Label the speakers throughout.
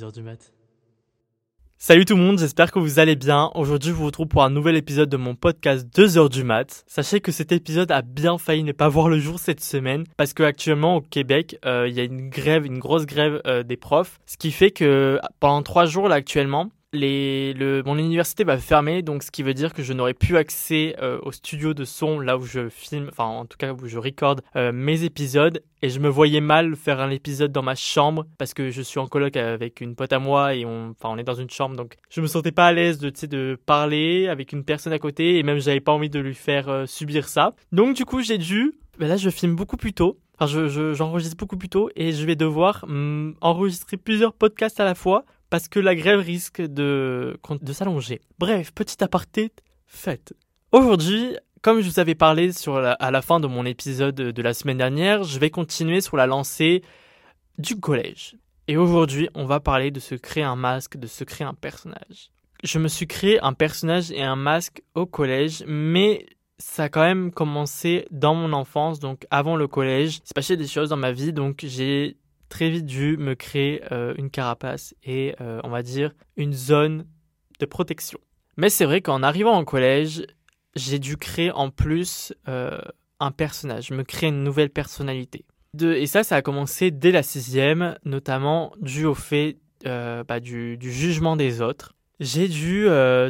Speaker 1: 2h du mat. Salut tout le monde, j'espère que vous allez bien. Aujourd'hui, je vous retrouve pour un nouvel épisode de mon podcast 2h du mat. Sachez que cet épisode a bien failli ne pas voir le jour cette semaine parce que actuellement au Québec, euh, il y a une grève, une grosse grève euh, des profs, ce qui fait que pendant trois jours là actuellement, les, le, mon université va fermer, donc ce qui veut dire que je n'aurai plus accès euh, au studio de son, là où je filme, enfin en tout cas où je recorde euh, mes épisodes. Et je me voyais mal faire un épisode dans ma chambre parce que je suis en coloc avec une pote à moi et on, enfin on est dans une chambre, donc je me sentais pas à l'aise de, de parler avec une personne à côté et même j'avais pas envie de lui faire euh, subir ça. Donc du coup j'ai dû, ben là je filme beaucoup plus tôt. Enfin, je, j'enregistre beaucoup plus tôt et je vais devoir mm, enregistrer plusieurs podcasts à la fois parce que la grève risque de, de s'allonger. Bref, petit aparté fait. Aujourd'hui, comme je vous avais parlé sur à la fin de mon épisode de la semaine dernière, je vais continuer sur la lancée du collège. Et aujourd'hui, on va parler de se créer un masque, de se créer un personnage. Je me suis créé un personnage et un masque au collège, mais ça a quand même commencé dans mon enfance, donc avant le collège. C'est passé des choses dans ma vie, donc j'ai très vite dû me créer euh, une carapace et euh, on va dire une zone de protection. Mais c'est vrai qu'en arrivant au collège, j'ai dû créer en plus euh, un personnage, me créer une nouvelle personnalité. De, et ça, ça a commencé dès la sixième, notamment dû au fait bah, du, du, jugement des autres. J'ai dû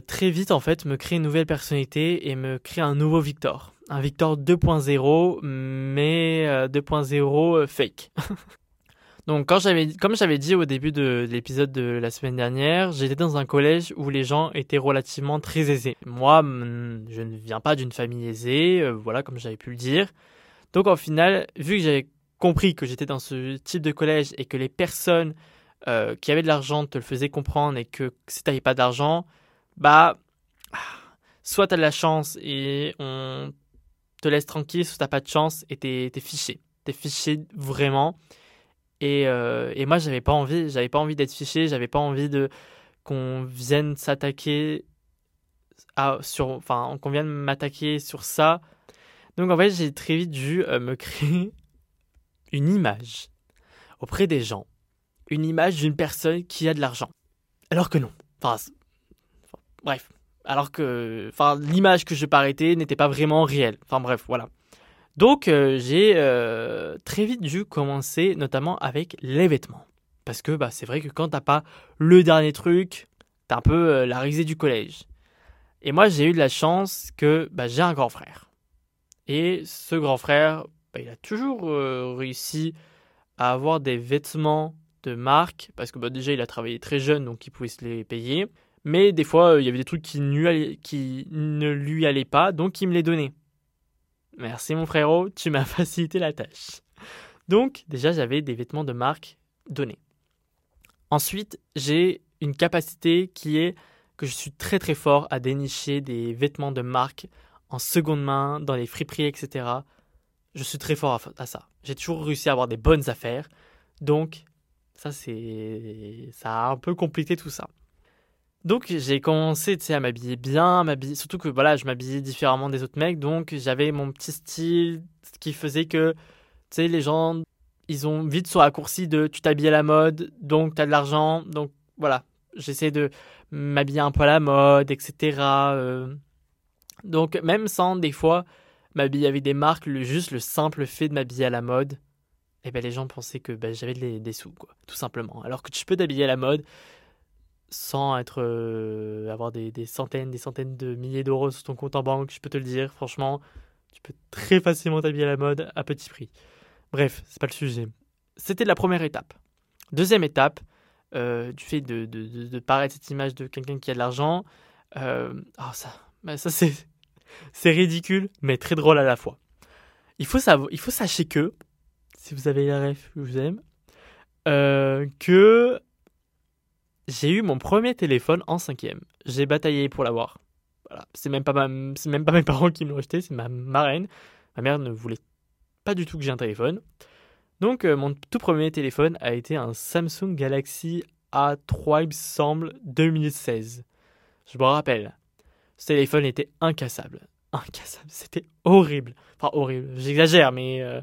Speaker 1: très vite en fait me créer une nouvelle personnalité et me créer un nouveau Victor. Un Victor 2.0, mais 2.0 fake. Donc, comme j'avais dit au début de, l'épisode de la semaine dernière, j'étais dans un collège où les gens étaient relativement très aisés. Moi, je ne viens pas d'une famille aisée, euh, voilà, comme j'avais pu le dire. Donc, au final, vu que j'avais compris que j'étais dans ce type de collège et que les personnes euh, qui avaient de l'argent te le faisaient comprendre et que si tu n'avais pas d'argent, bah, soit tu as de la chance et on te laisse tranquille, soit tu n'as pas de chance et tu es fiché. Tu es fiché vraiment. Et, euh, et moi, j'avais pas envie, j'avais pas envie d'être fiché, j'avais pas envie de qu'on vienne s'attaquer à, sur, enfin, qu'on vienne m'attaquer sur ça. Donc en fait, j'ai très vite dû euh, me créer une image auprès des gens, une image d'une personne qui a de l'argent. Alors que non. Enfin, bref. Alors que, enfin, l'image que je paraissais n'était pas vraiment réelle. Enfin bref, voilà. Donc euh, j'ai euh, très vite dû commencer notamment avec les vêtements. Parce que bah, c'est vrai que quand t'as pas le dernier truc, t'as un peu euh, la risée du collège. Et moi j'ai eu de la chance que bah, j'ai un grand frère. Et ce grand frère, bah, il a toujours réussi à avoir des vêtements de marque. Parce que bah, déjà il a travaillé très jeune donc il pouvait se les payer. Mais des fois il y avait des trucs qui, qui ne lui allaient pas donc il me les donnait. Merci mon frérot, tu m'as facilité la tâche. Donc déjà j'avais des vêtements de marque donnés. Ensuite j'ai une capacité qui est que je suis très très fort à dénicher des vêtements de marque en seconde main, dans les friperies, etc. Je suis très fort à, ça. J'ai toujours réussi à avoir des bonnes affaires. Donc ça c'est ça a un peu compliqué tout ça. Donc j'ai commencé à m'habiller bien, surtout que voilà, je m'habillais différemment des autres mecs, donc j'avais mon petit style, ce qui faisait que les gens ils ont vite sur raccourci de tu t'habilles à la mode, donc tu as de l'argent, donc voilà, j'essaie de m'habiller un peu à la mode, etc. Euh. Donc même sans des fois m'habiller avec des marques, le, juste le simple fait de m'habiller à la mode, eh ben les gens pensaient que ben, j'avais des, des sous quoi, tout simplement. Alors que tu peux t'habiller à la mode, sans être euh, avoir des, centaines, des centaines de milliers d'euros sur ton compte en banque, je peux te le dire, franchement, tu peux très facilement t'habiller à la mode à petit prix. Bref, c'est pas le sujet. C'était la première étape. Deuxième étape, euh, du fait de, paraître cette image de quelqu'un qui a de l'argent, euh, oh, ça, bah, ça c'est, c'est ridicule, mais très drôle à la fois. Il faut, savoir, il faut sachez que, si vous avez la ref, je vous aime, euh, que j'ai eu mon premier téléphone en cinquième. J'ai bataillé pour l'avoir. Voilà. C'est même pas mes parents qui me l'ont acheté, c'est ma marraine. Ma mère ne voulait pas du tout que j'ai un téléphone. Donc euh, mon tout premier téléphone a été un Samsung Galaxy A3, il me semble, 2016. Je me rappelle. Ce téléphone était incassable. Incassable, c'était horrible. Enfin horrible, j'exagère, mais euh,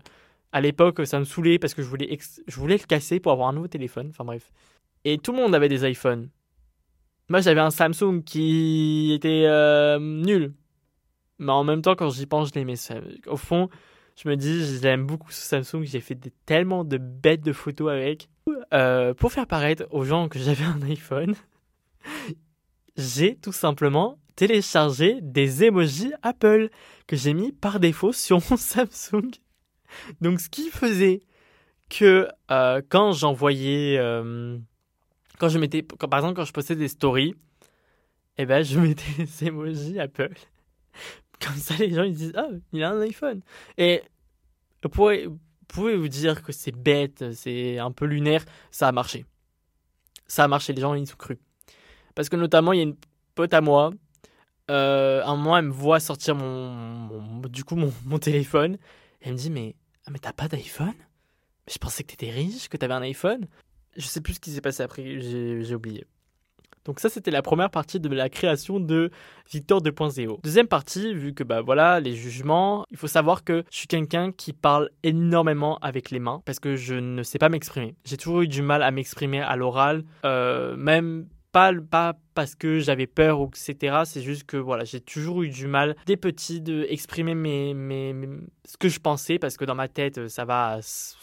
Speaker 1: à l'époque ça me saoulait parce que je voulais, je voulais le casser pour avoir un nouveau téléphone. Enfin bref. Et tout le monde avait des iPhones. Moi, j'avais un Samsung qui était euh, nul. Mais en même temps, quand j'y pense, je l'aimais. Au fond, je me dis, j'aime beaucoup ce Samsung. J'ai fait tellement de bêtes de photos avec. Euh, pour faire paraître aux gens que j'avais un iPhone, j'ai tout simplement téléchargé des emojis Apple que j'ai mis par défaut sur mon Samsung. Donc, ce qui faisait que euh, quand j'envoyais, quand je mettais, par exemple, quand je postais des stories, eh ben, je mettais des emojis Apple. Comme ça, les gens ils disent Ah, il a un iPhone. Et vous pouvez, pouvez vous dire que c'est bête, c'est un peu lunaire, ça a marché. Ça a marché, les gens ils ont cru. Parce que notamment, il y a une pote à moi, euh, un moment, elle me voit sortir mon, du coup, mon, téléphone, elle me dit Mais, ah, mais t'as pas d'iPhone? Je pensais que t'étais riche, que t'avais un iPhone. Je sais plus ce qui s'est passé après, j'ai oublié. Donc ça, c'était la première partie de la création de Victor 2.0. Deuxième partie, vu que bah voilà, les jugements, il faut savoir que je suis quelqu'un qui parle énormément avec les mains parce que je ne sais pas m'exprimer. J'ai toujours eu du mal à m'exprimer à l'oral, euh, même pas, parce que j'avais peur ou etc. C'est juste que voilà, j'ai toujours eu du mal des petits de exprimer mes, mes, ce que je pensais parce que dans ma tête ça va,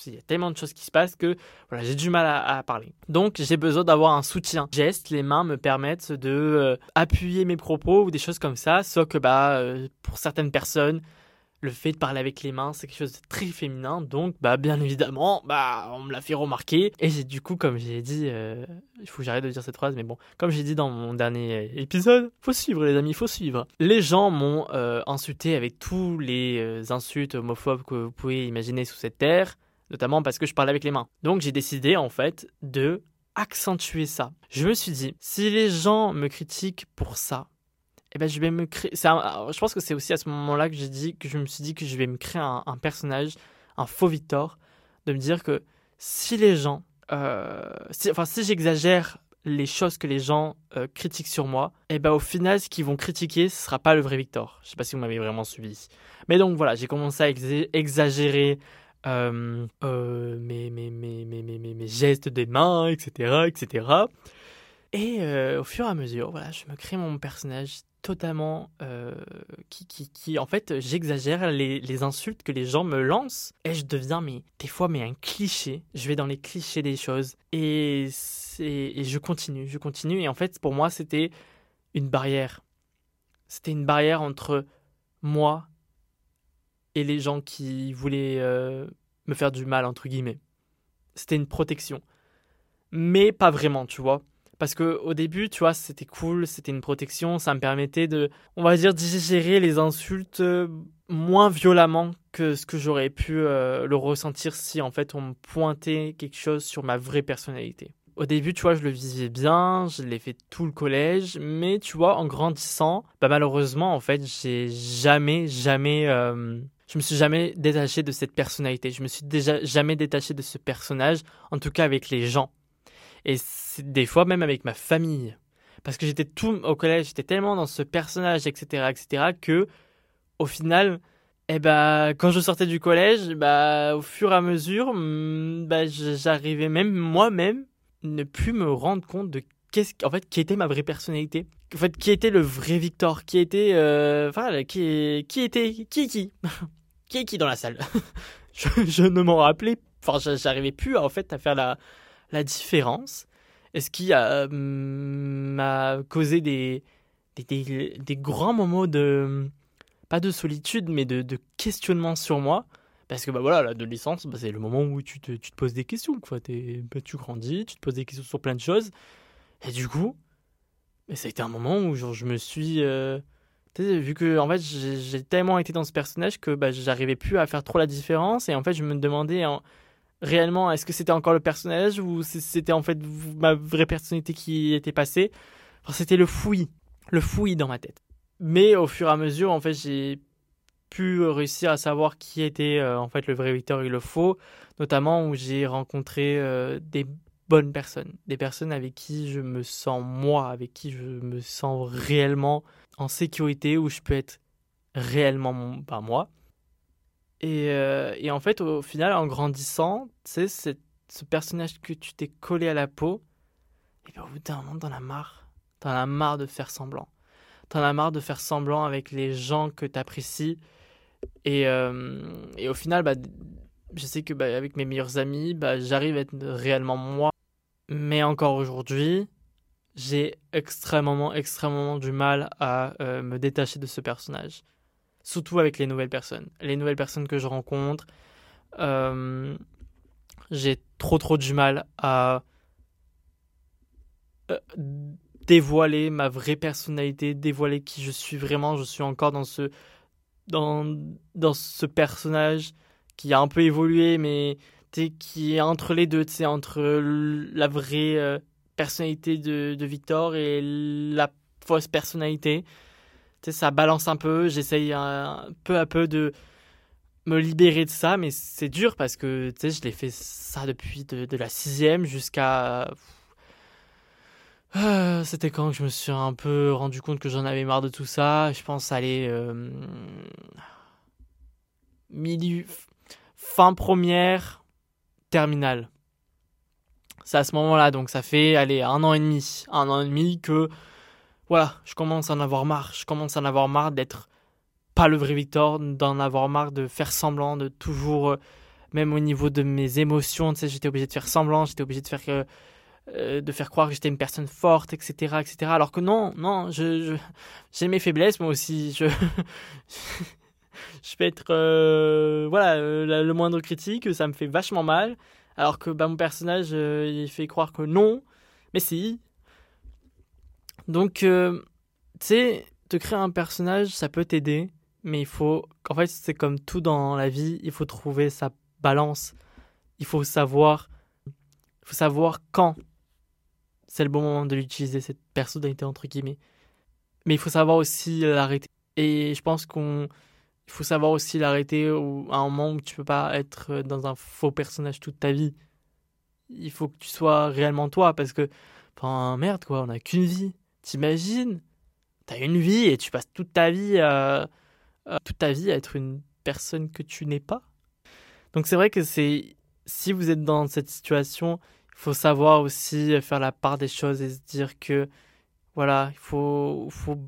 Speaker 1: il y a tellement de choses qui se passent que voilà, j'ai du mal à, parler. Donc j'ai besoin d'avoir un soutien. Gestes, les mains me permettent de euh, appuyer mes propos ou des choses comme ça. Sauf que bah euh, pour certaines personnes le fait de parler avec les mains, c'est quelque chose de très féminin. Donc, bah, bien évidemment, bah, on me l'a fait remarquer. Et du coup, comme j'ai dit, euh, il faut que j'arrête de dire cette phrase, mais bon, comme j'ai dit dans mon dernier épisode, faut suivre les amis, faut suivre. Les gens m'ont euh, insulté avec tous les euh, insultes homophobes que vous pouvez imaginer sous cette terre, notamment parce que je parle avec les mains. Donc, j'ai décidé en fait de accentuer ça. Je me suis dit, si les gens me critiquent pour ça, eh ben, je vais me créer. je pense que c'est aussi à ce moment-là que j'ai dit que je me suis dit que je vais me créer un, personnage, un faux Victor, de me dire que si les gens, euh, enfin si j'exagère les choses que les gens euh, critiquent sur moi, et eh ben au final, ce qu'ils vont critiquer, ce sera pas le vrai Victor. Je sais pas si vous m'avez vraiment suivi. Mais donc voilà, j'ai commencé à exagérer euh, mes, mes, mes, mes, gestes des mains, etc., etc. Et au fur et à mesure, voilà, je me crée mon personnage totalement euh, qui, qui, qui, en fait j'exagère les, les, insultes que les gens me lancent et je deviens mais des fois mais un cliché. Je vais dans les clichés des choses et, et je continue je continue. Et en fait pour moi c'était une barrière. C'était une barrière entre moi et les gens qui voulaient euh, me faire du mal entre guillemets. C'était une protection. Mais pas vraiment tu vois parce que au début, tu vois, c'était cool, c'était une protection, ça me permettait de, on va dire, digérer les insultes euh, moins violemment que ce que j'aurais pu euh, le ressentir si en fait on me pointait quelque chose sur ma vraie personnalité. Au début, tu vois, je le vivais bien, je l'ai fait tout le collège, mais tu vois, en grandissant, bah malheureusement, en fait, j'ai jamais, jamais, euh, je me suis jamais détaché de cette personnalité. Je me suis déjà jamais détaché de ce personnage, en tout cas avec les gens. Et des fois même avec ma famille. Parce que j'étais tout au collège, j'étais tellement dans ce personnage, etc., etc., que au final, eh ben, quand je sortais du collège, bah, au fur et à mesure, mm, bah, j'arrivais même moi-même ne plus me rendre compte de qu'est-ce en fait qui était ma vraie personnalité. En fait, qui était le vrai Victor, qui était, euh, enfin, qui, qui était, qui qui, qui est qui dans la salle? je, ne m'en rappelais, enfin, j'arrivais plus en fait à faire la la différence? Est-ce qui a m'a causé des des, grands moments de pas de solitude mais de, questionnement sur moi? Parce que bah voilà l'adolescence bah, c'est le moment où tu te, tu te, poses des questions quoi. Bah, tu grandis tu te poses des questions sur plein de choses. Et du coup mais ça a été un moment où genre, je me suis euh, vu que en fait j'ai tellement été dans ce personnage que bah, j'arrivais plus à faire trop la différence. Et en fait je me demandais en, réellement, est-ce que c'était encore le personnage ou c'était en fait ma vraie personnalité qui était passée? Enfin, C'était le fouillis, le fouillis dans ma tête. Mais au fur et à mesure, en fait, j'ai pu réussir à savoir qui était euh, en fait le vrai Victor et le faux, notamment où j'ai rencontré euh, des bonnes personnes, des personnes avec qui je me sens moi, avec qui je me sens réellement en sécurité, où je peux être réellement mon, bah, moi. Euh, et, en fait, au final, en grandissant, tu sais, ce personnage que tu t'es collé à la peau, et bien au bout d'un moment, t'en as marre. T'en as marre de faire semblant. T'en as marre de faire semblant avec les gens que t'apprécies. Et, euh, et au final, bah, je sais que bah, avec mes meilleurs amis, bah, j'arrive à être réellement moi. Mais encore aujourd'hui, j'ai extrêmement, extrêmement du mal à euh, me détacher de ce personnage. Surtout avec les nouvelles personnes. Les nouvelles personnes que je rencontre, euh, j'ai trop, trop du mal à euh, dévoiler ma vraie personnalité, dévoiler qui je suis vraiment. Je suis encore dans ce, dans, dans ce personnage qui a un peu évolué, mais qui est entre les deux, entre la vraie personnalité de, de, Victor et la fausse personnalité. Ça balance un peu. J'essaye un, peu à peu de me libérer de ça, mais c'est dur parce que je l'ai fait ça depuis de, de la sixième jusqu'à. Euh, c'était quand que je me suis un peu rendu compte que j'en avais marre de tout ça. Je pense aller euh, milieu, fin première, terminale. C'est à ce moment-là, donc ça fait, allez, un an et demi. Un an et demi que, voilà, je commence à en avoir marre. Je commence à en avoir marre d'être pas le vrai Victor, d'en avoir marre de faire semblant, de toujours, euh, même au niveau de mes émotions, tu sais, j'étais obligé de faire semblant, j'étais obligé de faire. Euh, de faire croire que j'étais une personne forte, etc., etc. Alors que non, non, j'ai mes faiblesses, moi aussi. Je, je peux être, euh, voilà, le moindre critique, ça me fait vachement mal. Alors que bah, mon personnage, il fait croire que non, mais si. Donc, euh, tu sais, te créer un personnage, ça peut t'aider, mais il faut. En fait, c'est comme tout dans la vie, il faut trouver sa balance. Il faut savoir. Il faut savoir quand c'est le bon moment de l'utiliser, cette personnalité, entre guillemets. Mais il faut savoir aussi l'arrêter. Et je pense qu'on il faut savoir aussi l'arrêter à un moment où tu peux pas être dans un faux personnage toute ta vie. Il faut que tu sois réellement toi parce que, enfin, merde quoi, on n'a qu'une vie. T'imagines T'as une vie et tu passes toute ta vie à, toute ta vie à être une personne que tu n'es pas. Donc c'est vrai que c'est si vous êtes dans cette situation, il faut savoir aussi faire la part des choses et se dire que voilà, il faut, faut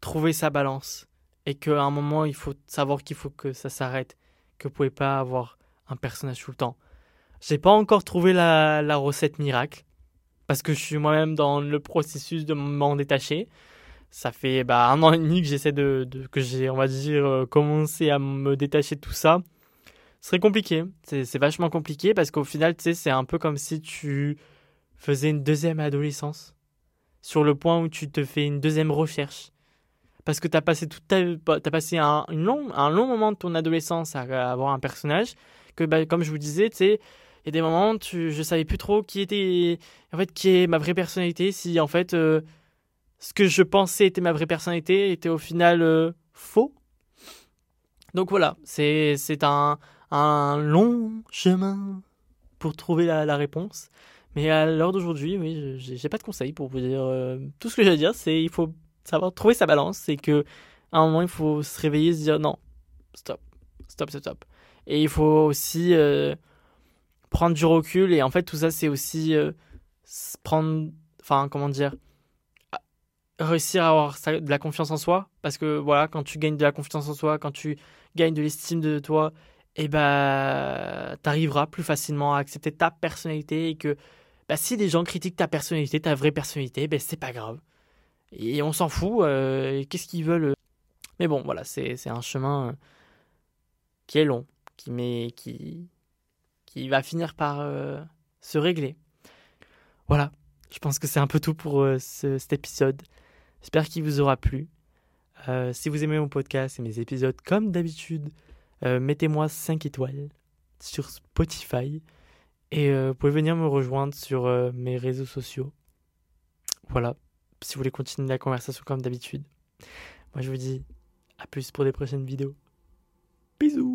Speaker 1: trouver sa balance et qu'à un moment, il faut savoir qu'il faut que ça s'arrête, que vous pouvez pas avoir un personnage tout le temps. J'ai pas encore trouvé la, recette miracle, parce que je suis moi-même dans le processus de m'en détacher. Ça fait bah, un an et demi que j'essaie de, de, que j'ai, on va dire, euh, commencé à me détacher de tout ça. Ce serait compliqué, c'est vachement compliqué, parce qu'au final, tu sais, c'est un peu comme si tu faisais une deuxième adolescence, sur le point où tu te fais une deuxième recherche parce que tu as passé toute ta, as passé un, long, un long moment de ton adolescence à, avoir un personnage que bah, comme je vous disais tu sais il y a des moments tu je savais plus trop qui était en fait qui est ma vraie personnalité si en fait euh, ce que je pensais était ma vraie personnalité était au final euh, faux donc voilà c'est c'est un un long chemin pour trouver la, réponse mais à l'heure d'aujourd'hui oui j'ai pas de conseils pour vous dire euh, tout ce que j'ai à dire c'est il faut savoir trouver sa balance, c'est que à un moment il faut se réveiller et se dire non, stop, stop, stop, stop. Et il faut aussi prendre du recul et en fait tout ça c'est aussi euh, prendre, enfin comment dire, réussir à avoir de la confiance en soi parce que voilà quand tu gagnes de la confiance en soi, quand tu gagnes de l'estime de toi, et eh ben t'arriveras plus facilement à accepter ta personnalité et que bah, si des gens critiquent ta personnalité, ta vraie personnalité, ben c'est pas grave et on s'en fout. Euh, qu'est-ce qu'ils veulent. Mais bon, voilà, c'est un chemin euh, qui est long, qui, mais qui, qui va finir par se régler. Voilà, je pense que c'est un peu tout pour cet épisode. J'espère qu'il vous aura plu. si vous aimez mon podcast et mes épisodes, comme d'habitude, mettez-moi 5 étoiles sur Spotify. Et vous pouvez venir me rejoindre sur mes réseaux sociaux. Voilà, si vous voulez continuer la conversation comme d'habitude. Moi je vous dis à plus pour des prochaines vidéos. Bisous